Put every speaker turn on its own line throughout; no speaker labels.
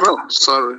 Oh, sorry.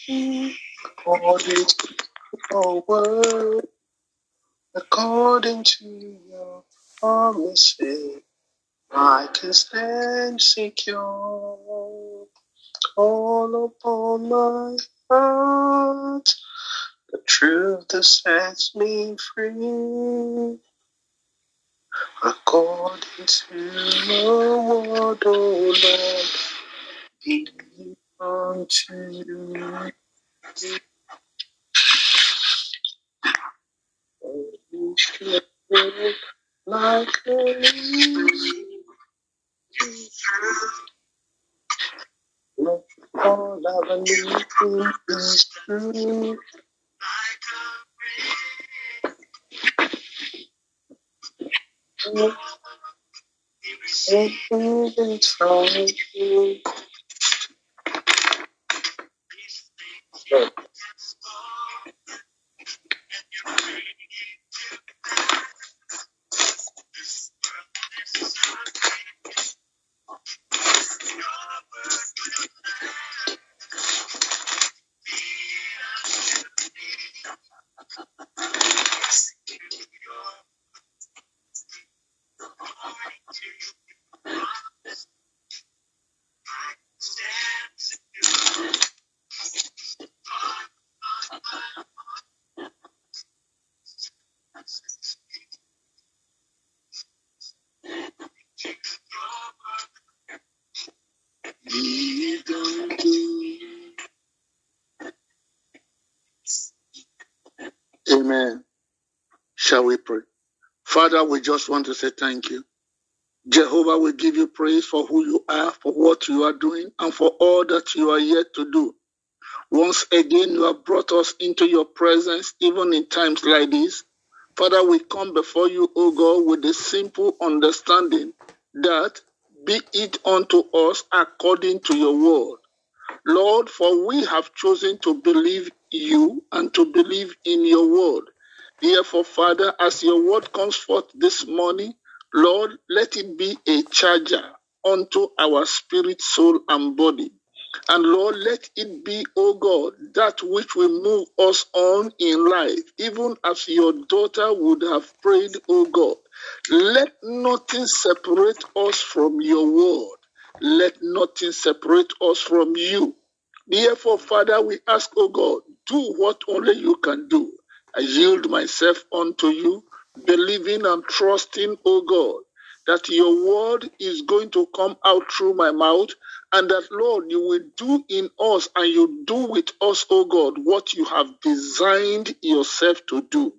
according to your word, according to your promises, I can stand secure. Call upon my heart, the truth that sets me free. According to your word, O Lord, be unto me. Holy Spirit, like a Lord, all I believe is true. Everything from you. Amen. Father, we just want to say thank you. Jehovah, we give you praise for who you are, for what you are doing, and for all that you are yet to do. Once again, you have brought us into your presence, even in times like this. Father, we come before you, O God, with the simple understanding that be it unto us according to your word. Lord, for we have chosen to believe you and to believe in your word. Therefore, Father, as your word comes forth this morning, Lord, let it be a charger unto our spirit, soul, and body. And Lord, let it be, O God, that which will move us on in life, even as your daughter would have prayed, O God. Let nothing separate us from your word. Let nothing separate us from you. Therefore, Father, we ask, O God, do what only you can do. I yield myself unto you, believing and trusting, O God, that your word is going to come out through my mouth and that, Lord, you will do in us and you do with us, O God, what you have designed yourself to do.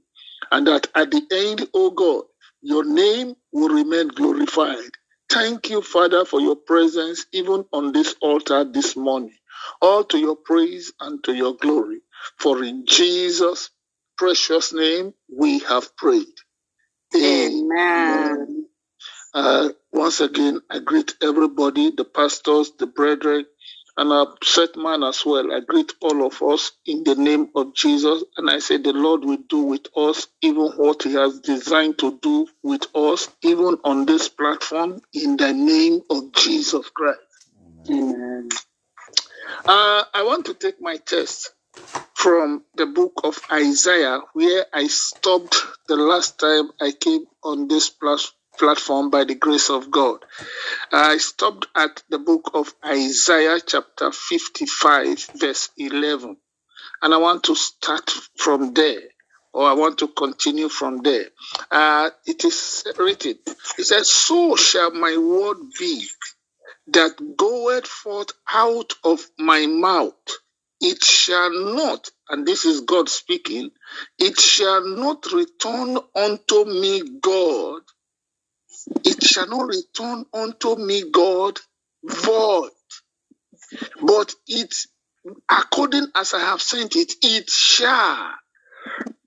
And that at the end, O God, your name will remain glorified. Thank you, Father, for your presence even on this altar this morning. All to your praise and to your glory. For in Jesus' precious name we have prayed.
Amen.
Uh, once again, I greet everybody, the pastors, the brethren, and our set man as well. I greet all of us in the name of Jesus. And I say the Lord will do with us even what he has designed to do with us, even on this platform, in the name of Jesus Christ.
Amen.
Uh, I want to take my test from the book of Isaiah, where I stopped the last time I came on this platform by the grace of God. I stopped at the book of Isaiah, chapter 55, verse 11. And I want to start from there, or I want to continue from there. Uh, it is written, it says, So shall my word be that goeth forth out of my mouth. It shall not, and this is God speaking, it shall not return unto me, God. It shall not return unto me, God, void. But it, according as I have sent it, it shall,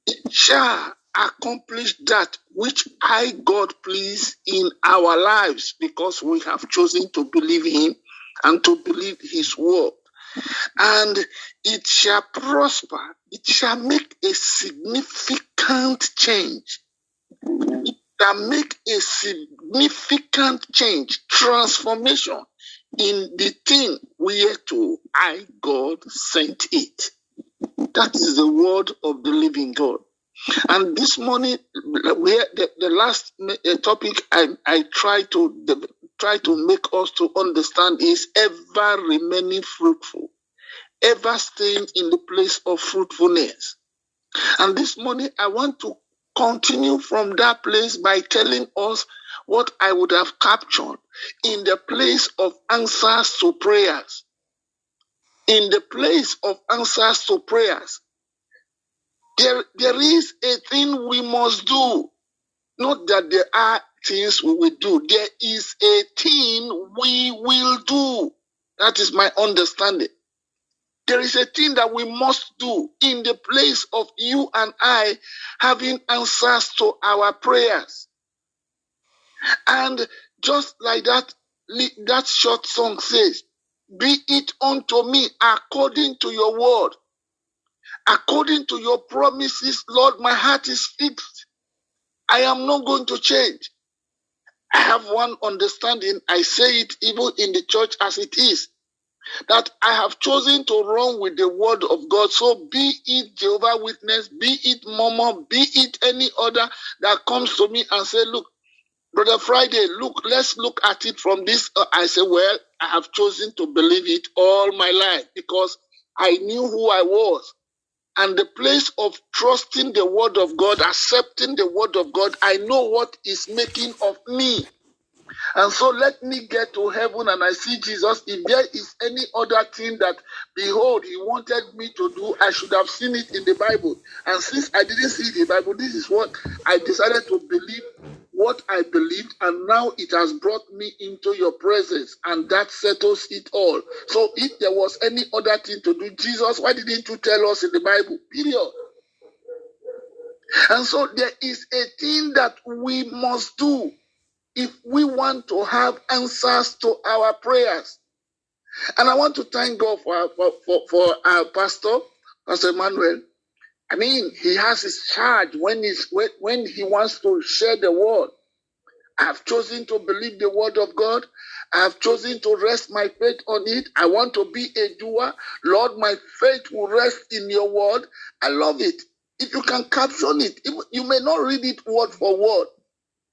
it shall accomplish that which I, God, please in our lives because we have chosen to believe Him and to believe His word. And it shall prosper, it shall make a significant change. It shall make a significant change, transformation in the thing whereto I, God, sent it. That is the word of the living God. And this morning, where the, the last uh, topic I, I try to try to make us to understand is ever remaining fruitful, ever staying in the place of fruitfulness. And this morning, I want to continue from that place by telling us what I would have captured in the place of answers to prayers. In the place of answers to prayers, there, there is a thing we must do. Not that there are things we will do. There is a thing we will do. That is my understanding. There is a thing that we must do in the place of you and I having answers to our prayers. And just like that, that short song says, be it unto me according to your word. According to your promises, Lord, my heart is fixed. I am not going to change. I have one understanding. I say it even in the church as it is that I have chosen to run with the word of God. So be it Jehovah Witness, be it Mama, be it any other that comes to me and say, look, Brother Friday, look, let's look at it from this. Uh, I say, well, I have chosen to believe it all my life because I knew who I was. And the place of trusting the word of God, accepting the word of God, I know what is making of me. And so let me get to heaven and I see Jesus. If there is any other thing that, behold, he wanted me to do, I should have seen it in the Bible. And since I didn't see the Bible, this is what I decided to believe what I believed, and now it has brought me into your presence, and that settles it all. So, if there was any other thing to do, Jesus, why didn't you tell us in the Bible? Period. And so, there is a thing that we must do if we want to have answers to our prayers. And I want to thank God for, for, for, for our pastor, Pastor Emmanuel. I mean, he has his charge when, he's, when, he wants to share the word. I have chosen to believe the word of God. I have chosen to rest my faith on it. I want to be a doer. Lord, my faith will rest in your word. I love it. If you can caption it, you may not read it word for word.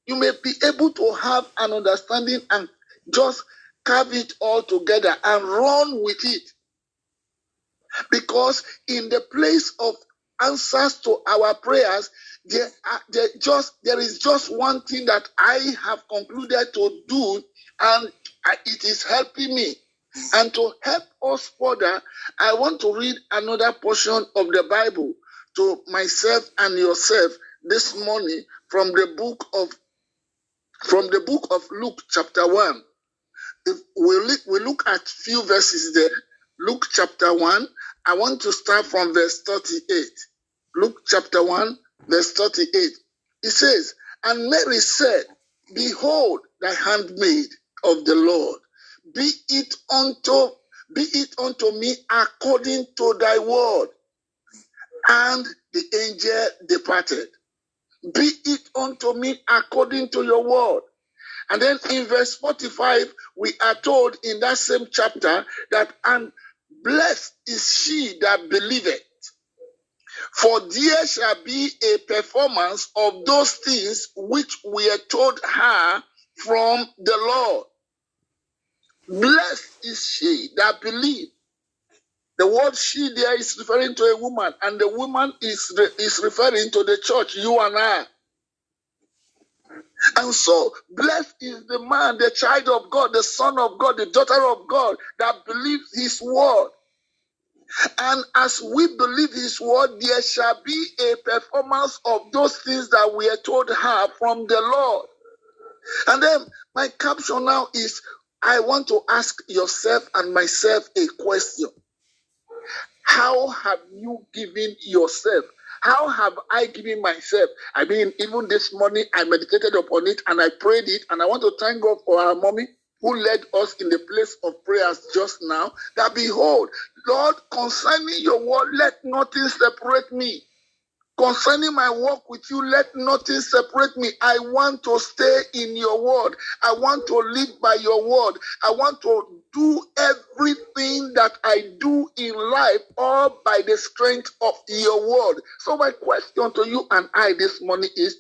You may be able to have an understanding and just carve it all together and run with it. Because in the place of answers to our prayers, there, are, there just there is just one thing that I have concluded to do, and it is helping me. And to help us further, I want to read another portion of the Bible to myself and yourself this morning from the book of from the book of Luke chapter 1. If we look, we look at few verses there. Luke chapter 1. I want to start from verse 38. Luke chapter 1, verse 38. It says, And Mary said, Behold, thy handmaid of the Lord, be it unto be it unto me according to thy word. And the angel departed. Be it unto me according to your word. And then in verse 45, we are told in that same chapter that, and blessed is she that believeth for there shall be a performance of those things which we were told her from the Lord. Blessed is she that believed. The word she there is referring to a woman, and the woman is, is referring to the church, you and I. And so, blessed is the man, the child of God, the son of God, the daughter of God that believes his word. And as we believe his word, there shall be a performance of those things that we are told her from the Lord. And then my caption now is I want to ask yourself and myself a question. How have you given yourself? How have I given myself? I mean, even this morning I meditated upon it and I prayed it, and I want to thank God for our mommy who led us in the place of prayers just now. That behold, Lord, concerning your word, let nothing separate me. Concerning my walk with you, let nothing separate me. I want to stay in your word. I want to live by your word. I want to do everything that I do in life all by the strength of your word. So, my question to you and I this morning is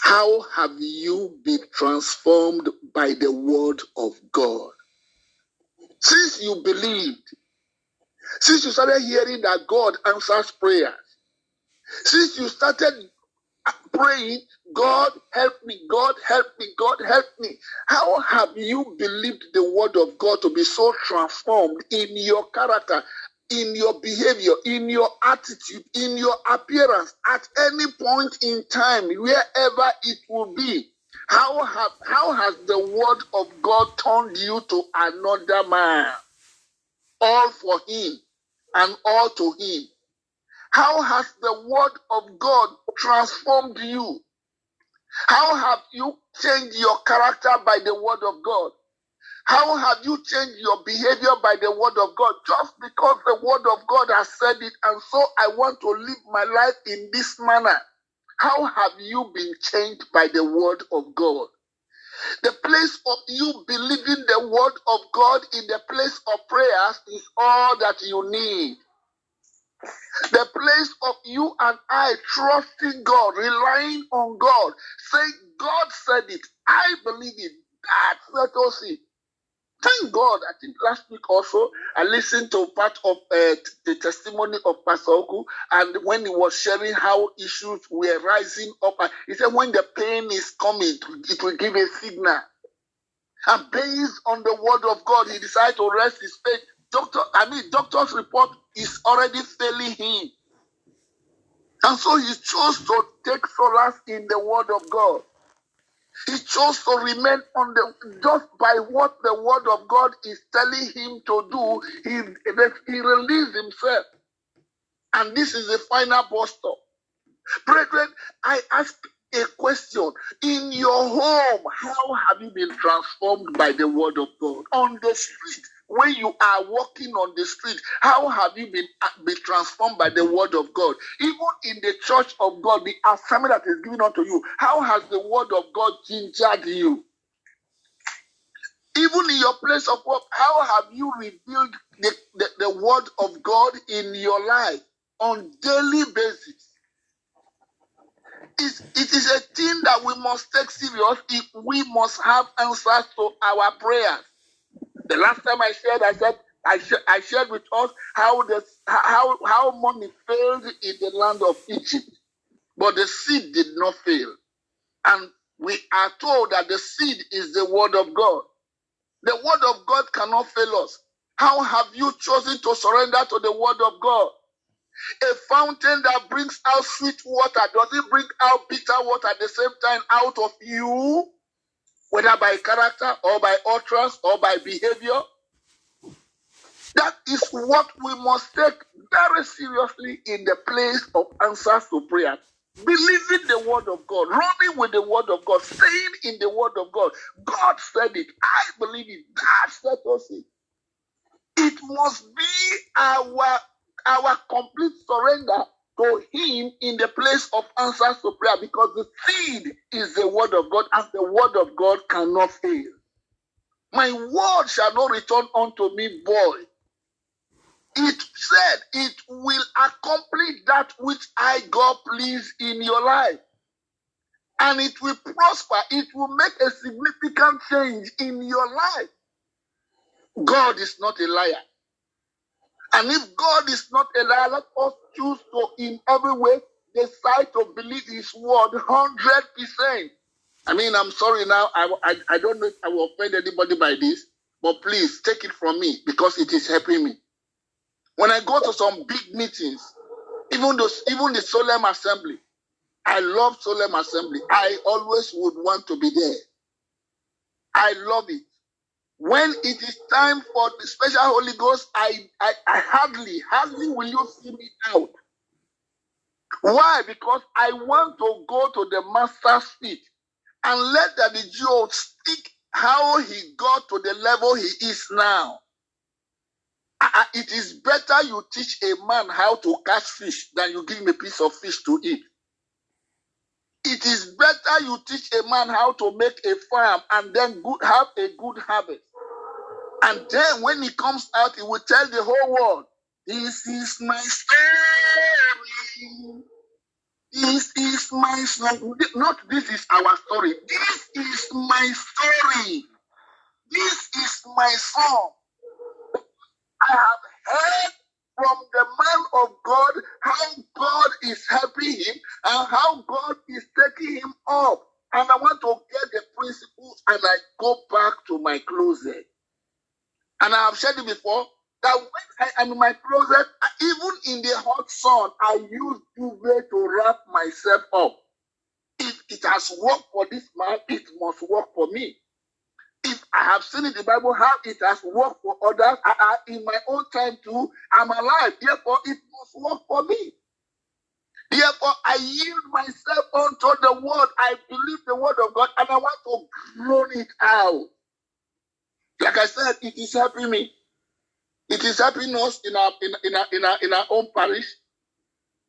how have you been transformed by the word of God? Since you believed, since you started hearing that God answers prayers, since you started praying, God help me, God help me, God help me. How have you believed the word of God to be so transformed in your character, in your behavior, in your attitude, in your appearance, at any point in time, wherever it will be? How have how has the word of God turned you to another man? All for him and all to him. How has the word of God transformed you? How have you changed your character by the word of God? How have you changed your behavior by the word of God? Just because the word of God has said it, and so I want to live my life in this manner. How have you been changed by the word of God? The place of you believing the word of God in the place of prayers is all that you need. The place of you and I trusting God, relying on God, saying, God said it, I believe it. That's let us see. Thank God. I think last week also I listened to part of uh, the testimony of Pastor Oku, and when he was sharing how issues were rising up, he said when the pain is coming, it will give a signal. And based on the word of God, he decided to rest his faith. Doctor, I mean, doctor's report is already failing him. And so he chose to take solace in the word of God. He chose to remain on the just by what the word of God is telling him to do, he, he released himself. And this is the final stop. Brethren, I ask a question. In your home, how have you been transformed by the word of God? On the street, when you are walking on the street, how have you been, uh, been transformed by the word of God? Even in the church of God, the assignment that is given unto you, how has the word of God gingered you? Even in your place of work, how have you revealed the, the, the word of God in your life on daily basis? It's, it is a thing that we must take serious if we must have answers to our prayers. The last time I shared, I said I, sh- I shared with us how the how how money failed in the land of Egypt, but the seed did not fail, and we are told that the seed is the word of God. The word of God cannot fail us. How have you chosen to surrender to the word of God? A fountain that brings out sweet water, does it bring out bitter water at the same time out of you? Whether by character or by utterance or by behavior. That is what we must take very seriously in the place of answers to prayer. Believing the word of God, running with the word of God, staying in the word of God. God said it. I believe it. Let us see. It must be our, our complete surrender to him in the place of answers to prayer because the seed is the word of God and the word of God cannot fail. My word shall not return unto me void. It said it will accomplish that which I God please in your life. And it will prosper. It will make a significant change in your life. God is not a liar. And if God is not a liar, let us choose to, in every way, decide to believe His word 100%. I mean, I'm sorry now. I, I, I don't know if I will offend anybody by this, but please take it from me because it is helping me. When I go to some big meetings, even those, even the solemn assembly, I love solemn assembly. I always would want to be there. I love it. When it is time for the special Holy Ghost, I, I, I hardly, hardly will you see me out. Why? Because I want to go to the master's feet and let the Jew speak how he got to the level he is now. Ah, ah, it is better you teach a man how to catch fish than you give him a piece of fish to eat. It is better you teach a man how to make a farm and then good, have a good harvest. And then when he comes out, he will tell the whole world, This is my story. This is my story. Not this is our story. This is my story. This is my song. I have heard from the man of God how God is helping him and how God is taking him up. And I want to get the principles and I go back to my closet. And I have said it before that when I am in my closet, even in the hot sun, I use duvet to wrap myself up. If it has worked for this man, it must work for me. If I have seen in the Bible how it has worked for others, I, I, in my own time too, I'm alive. Therefore, it must work for me. Therefore, I yield myself unto the word. I believe the word of God and I want to groan it out. Like I said, it is helping me. It is helping us in our in, in our in our in our own parish,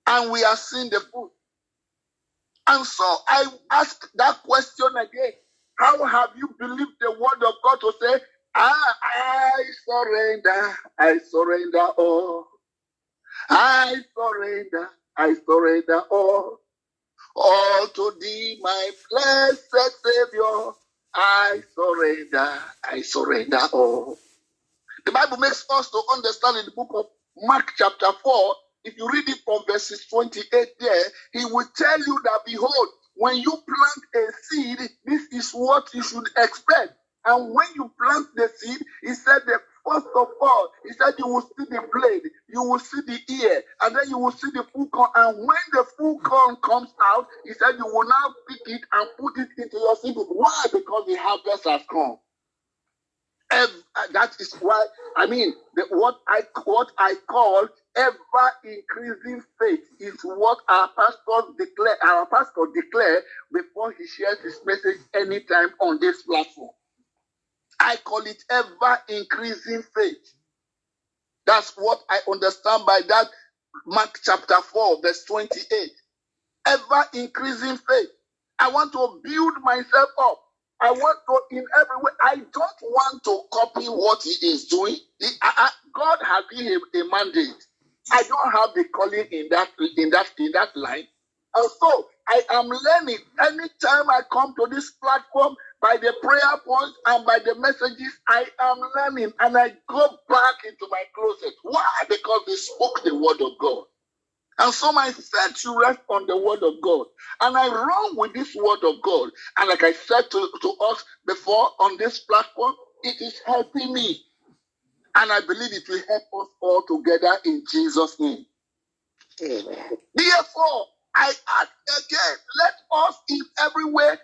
and we are seeing the fruit. And so I ask that question again. How have you believed the word of God to say, I, I surrender, I surrender all. I surrender, I surrender all. All to thee, my blessed Savior. I surrender, I surrender all. The Bible makes us to understand in the book of Mark, chapter 4, if you read it from verses 28 there, he will tell you that, behold, when you plant a seed, this is what you should expect. And when you plant the seed, he said that first of all, he said you will see the blade, you will see the ear, and then you will see the full corn. And when the full corn comes out, he said you will now pick it and put it into your seed. Why? Because the harvest has come. Ever, uh, that is why I mean the, what I what I call ever increasing faith is what our pastor declare our pastor declare before he shares his message anytime on this platform. I call it ever increasing faith. That's what I understand by that Mark chapter 4, verse 28. Ever increasing faith. I want to build myself up. I want to, in every way, I don't want to copy what he is doing. He, I, I, God has given a mandate. I don't have the calling in that in that in that line. And so I am learning. Anytime I come to this platform, by the prayer points and by the messages, I am learning and I go back into my closet. Why? Because they spoke the word of God. And so my faith should rest on the word of God. And I run with this word of God. And like I said to, to us before on this platform, it is helping me. And I believe it will help us all together in Jesus' name. Amen. Therefore, I ask again, let us in every way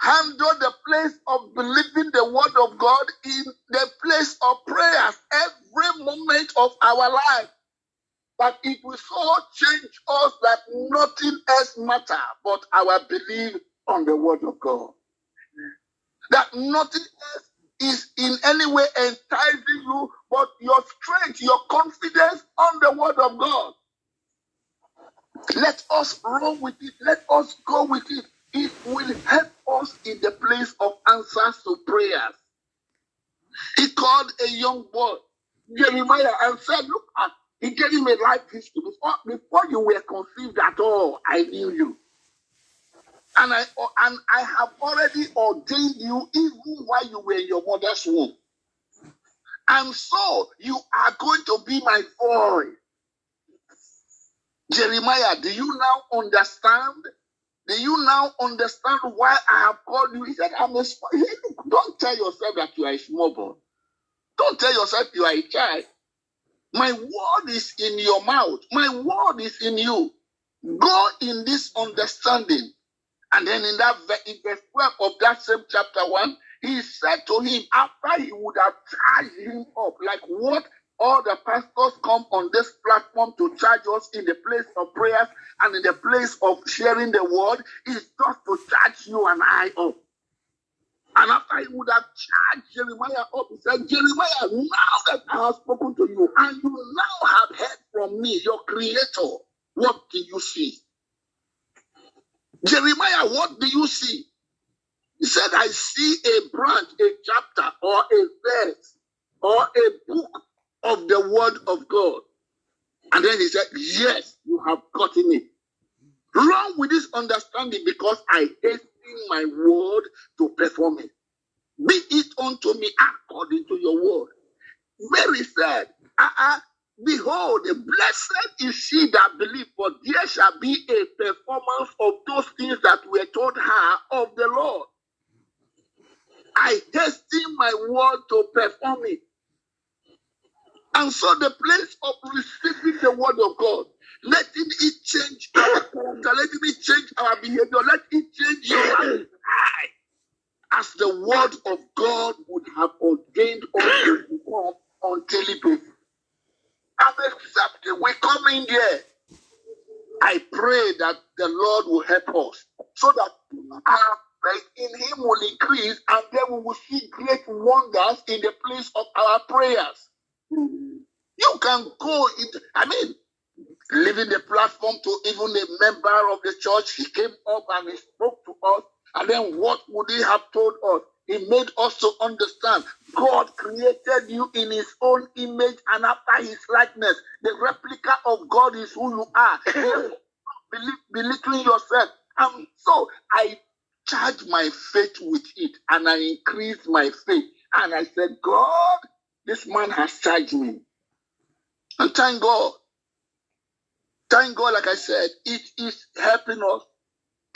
handle the place of believing the word of God in the place of prayers every moment of our life. But it will so change us that nothing else matter but our belief on the word of God. That nothing else is in any way enticing you but your strength, your confidence on the word of God. Let us roll with it. Let us go with it. It will help us in the place of answers to prayers. He called a young boy, Jeremiah, and said, Look at he gave him a life history. Before, before you were conceived at all, I knew you. And I and I have already ordained you even while you were in your mother's womb. And so you are going to be my voice. Jeremiah, do you now understand? Do you now understand why I have called you? He said, I'm a small. Don't tell yourself that you are a small boy. Don't tell yourself you are a child. My word is in your mouth. My word is in you. Go in this understanding. And then in that in verse 12 of that same chapter 1, he said to him, after he would have charged him up, like what all the pastors come on this platform to charge us in the place of prayers and in the place of sharing the word, is just to charge you and I up. And after he would have charged Jeremiah up, he said, Jeremiah, now that I have spoken to you, and you now have heard from me, your creator, what do you see? Jeremiah, what do you see? He said, I see a branch, a chapter, or a verse, or a book of the word of God. And then he said, Yes, you have gotten it. Wrong with this understanding because I hasten my word to perform it. Be it unto me according to your word. Mary said, uh-uh, Behold, blessed is she that believe, for there shall be a performance of those things that were told her of the Lord. I hasten my word to perform it. And so the place of receiving the word of God, letting it change our character, letting it change our behavior, let it change your life. As the word of God would have ordained on daily basis. I'm accepting. We come in there. I pray that the Lord will help us so that our faith in Him will increase and then we will see great wonders in the place of our prayers. You can go into, I mean, leaving the platform to even a member of the church. He came up and he spoke to us. And then what would he have told us? He made us to understand God created you in his own image and after his likeness. The replica of God is who you are. Belittling yourself. And so I charge my faith with it and I increase my faith. And I said, God, this man has charged me. And thank God. Thank God, like I said, it is helping us.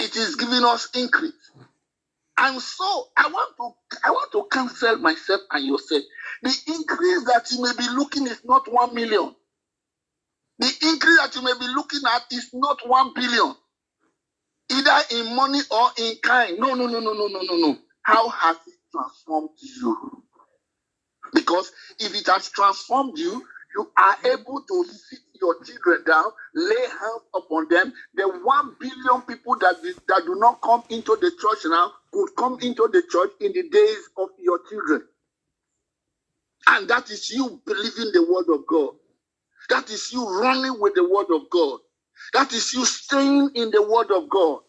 It is giving us increase. And so I want to I want to cancel myself and yourself. The increase that you may be looking is not one million. The increase that you may be looking at is not one billion, either in money or in kind. No, no, no, no, no, no, no, no. How has it transformed you? Because if it has transformed you, you are mm-hmm. able to sit your children down, lay hands upon them. The one billion people that, that do not come into the church now could come into the church in the days of your children. And that is you believing the word of God. That is you running with the word of God. That is you staying in the word of God.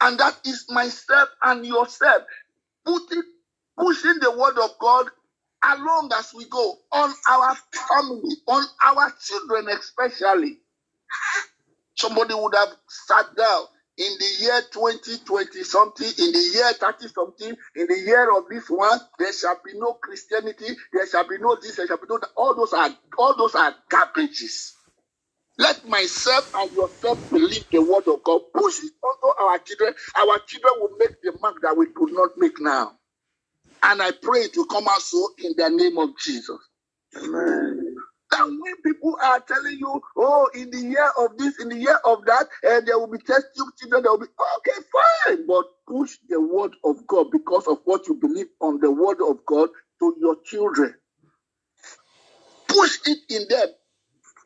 And that is myself and yourself putting, pushing the word of God along as we go on our family, on our children, especially. Somebody would have sat down in the year 2020 something, in the year 30 something, in the year of this one, there shall be no Christianity, there shall be no this, there shall be no that. All those are all those are garbages. Let myself and yourself believe the word of God. Push it onto our children. Our children will make the mark that we could not make now. And I pray to come out so in the name of Jesus. Amen. And when people are telling you, oh, in the year of this, in the year of that, and there will be test children, there will be okay, fine, but push the word of God because of what you believe on the word of God to your children. Push it in them.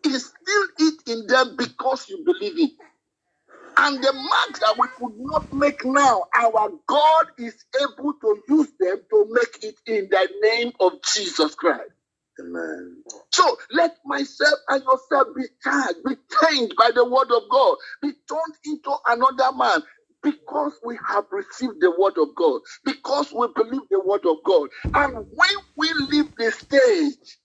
Instill it in them because you believe it. And the marks that we could not make now, our God is able to use them to make it in the name of Jesus Christ. Amen. So let myself and yourself be charged, be changed by the word of God, be turned into another man because we have received the word of God, because we believe the word of God. And when we leave the stage,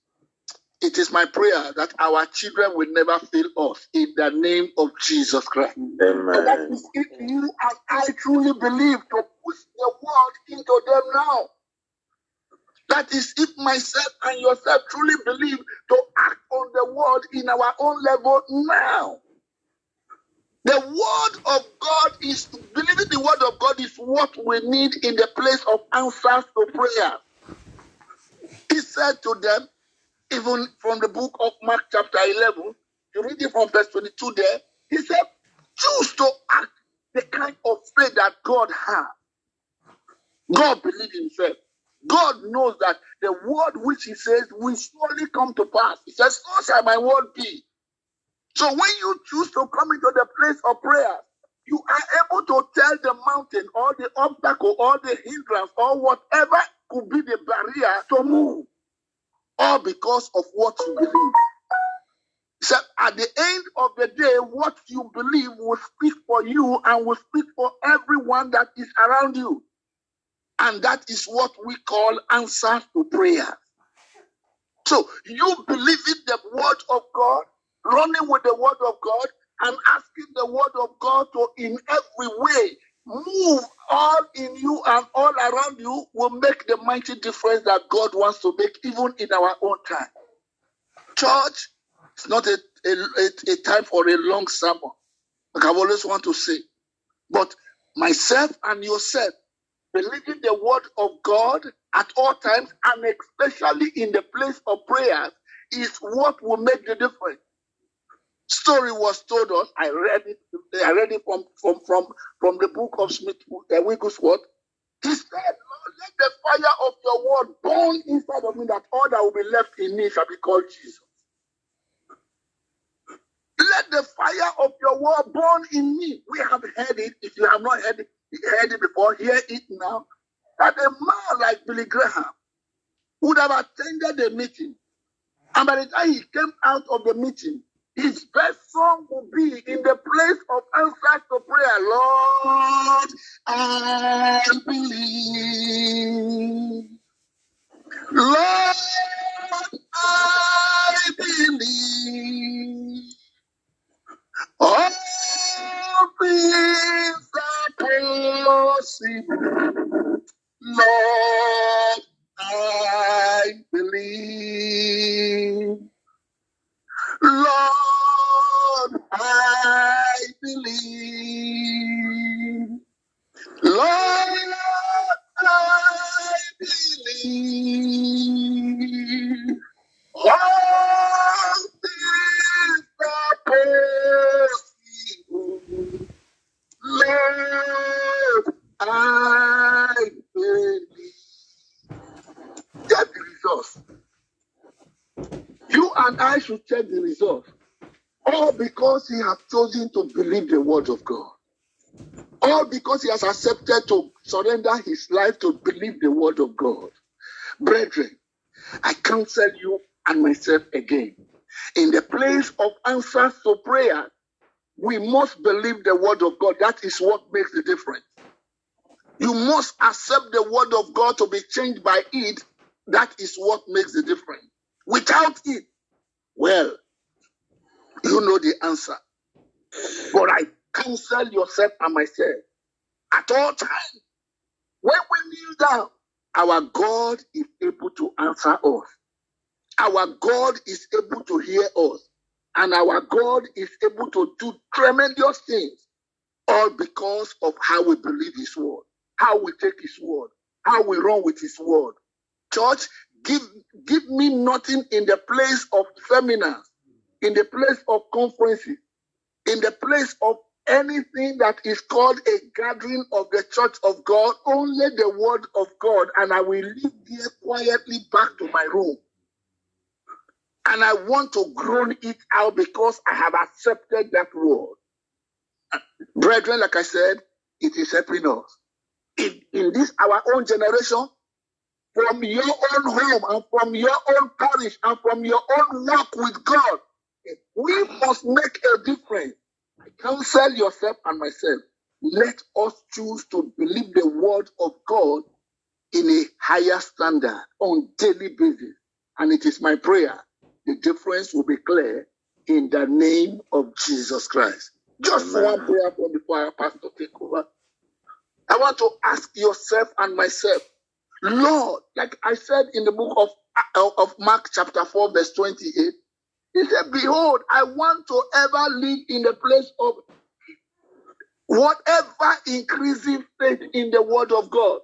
it is my prayer that our children will never fail us in the name of Jesus Christ. Amen. And that is if you and I truly believe to push the word into them now. That is, if myself and yourself truly believe to act on the word in our own level now. The word of God is believing the word of God is what we need in the place of answers to prayer. He said to them, even from the book of Mark, chapter 11, you read it from verse 22 there, he said, choose to act the kind of faith that God has. God believes himself. God knows that the word which he says will surely come to pass. He says, So shall my word be. So when you choose to come into the place of prayer, you are able to tell the mountain or the obstacle or the hindrance or whatever could be the barrier to move. All because of what you believe. So at the end of the day, what you believe will speak for you and will speak for everyone that is around you. And that is what we call answer to prayer. So you believe in the word of God, running with the word of God, and asking the word of God to, in every way, move all in you and all around you will make the mighty difference that God wants to make, even in our own time. Church, it's not a, a, a, a time for a long sermon, like I've always want to say. But myself and yourself, believing the word of God at all times and especially in the place of prayer is what will make the difference. Story was told us. I read it. I read it from from from from the book of Smith uh, Wigglesworth. He said, "Lord, let the fire of your word burn inside of me, that all that will be left in me shall be called Jesus." Let the fire of your word burn in me. We have heard it. If you have not heard it, heard it before, hear it now. That a man like Billy Graham would have attended the meeting. And by the time he came out of the meeting, his best song will be in the place of answers to prayer. Lord, I believe. Lord, I believe. All things are possible. Lord, I believe. Lord, he has chosen to believe the word of God. All because he has accepted to surrender his life to believe the word of God. Brethren, I counsel you and myself again. In the place of answers to prayer, we must believe the word of God. That is what makes the difference. You must accept the word of God to be changed by it. That is what makes the difference. Without it, well, you know the answer. But I counsel yourself and myself at all times. When we kneel down, our God is able to answer us. Our God is able to hear us. And our God is able to do tremendous things. All because of how we believe His word, how we take His word, how we run with His word. Church, give, give me nothing in the place of seminars, in the place of conferences, in the place of anything that is called a gathering of the church of God, only the word of God, and I will leave here quietly back to my room. And I want to groan it out because I have accepted that word. Brethren, like I said, it is helping us. In, in this, our own generation, from your own home and from your own parish and from your own walk with God, we must make a difference. I counsel yourself and myself. Let us choose to believe the word of God in a higher standard on daily basis. And it is my prayer. The difference will be clear in the name of Jesus Christ. Just Amen. one prayer from before our pastor take over. I want to ask yourself and myself, Lord, like I said in the book of, of Mark, chapter 4, verse 28, he said, Behold, I want to ever live in the place of whatever increasing faith in the word of God.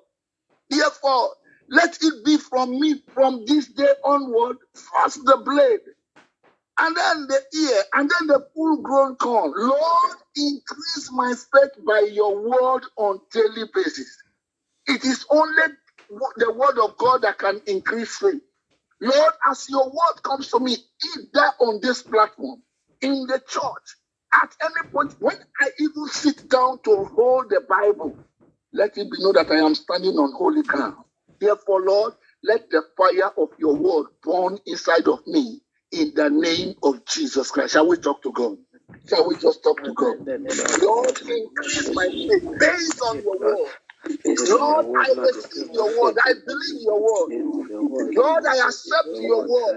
Therefore, let it be from me from this day onward, first the blade, and then the ear, and then the full grown corn. Lord, increase my faith by your word on daily basis. It is only the word of God that can increase faith. Lord, as your word comes to me, either on this platform, in the church, at any point, when I even sit down to hold the Bible, let it be known that I am standing on holy ground. Therefore, Lord, let the fire of your word burn inside of me in the name of Jesus Christ. Shall we talk to God? Shall we just talk to God? Lord, increase my faith based on your word. Lord, I receive your word. I believe your word. Lord, I accept your word.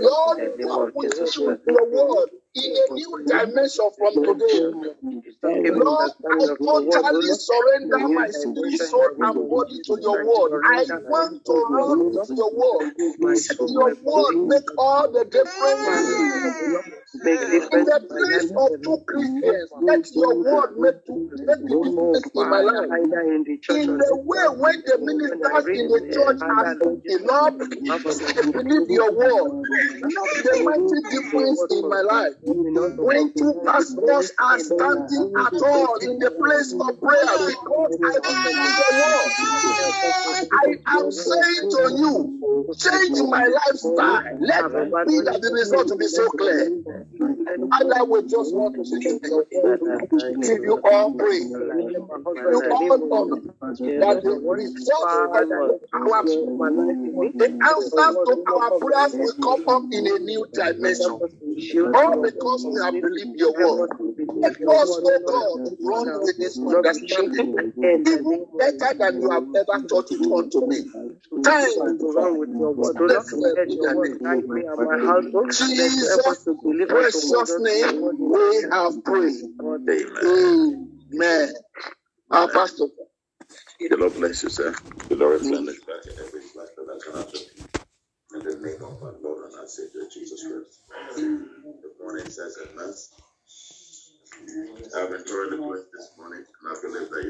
Lord, with me with your word in a new dimension from today. Lord, I totally surrender my spirit, soul, and body to your word. I want to run with your word. Let your word make all the difference. In the place of two Christians, let your word make, make the difference in my life. In the way when the ministers in the church are Lord, I believe your word. Not the mighty difference in my life. When two pastors are standing at all in the place of prayer because I the word. I am saying to you, change my lifestyle. Let be that the result will be so clear. And I will just want to give you all praise, you all honor, that the result of our, the answers to our prayers will come up in a new dimension. All because we have believed your word. Let us, oh God, run with this understanding, even better than you have ever taught it unto me. Time to run with your word. Jesus, precious name, we have prayed. Amen. Our pastor.
The Lord bless you, sir. The Lord replenish back in the name of our Lord and our Savior Jesus Christ. The morning says at mass. I've enjoyed the place this morning, and I believe that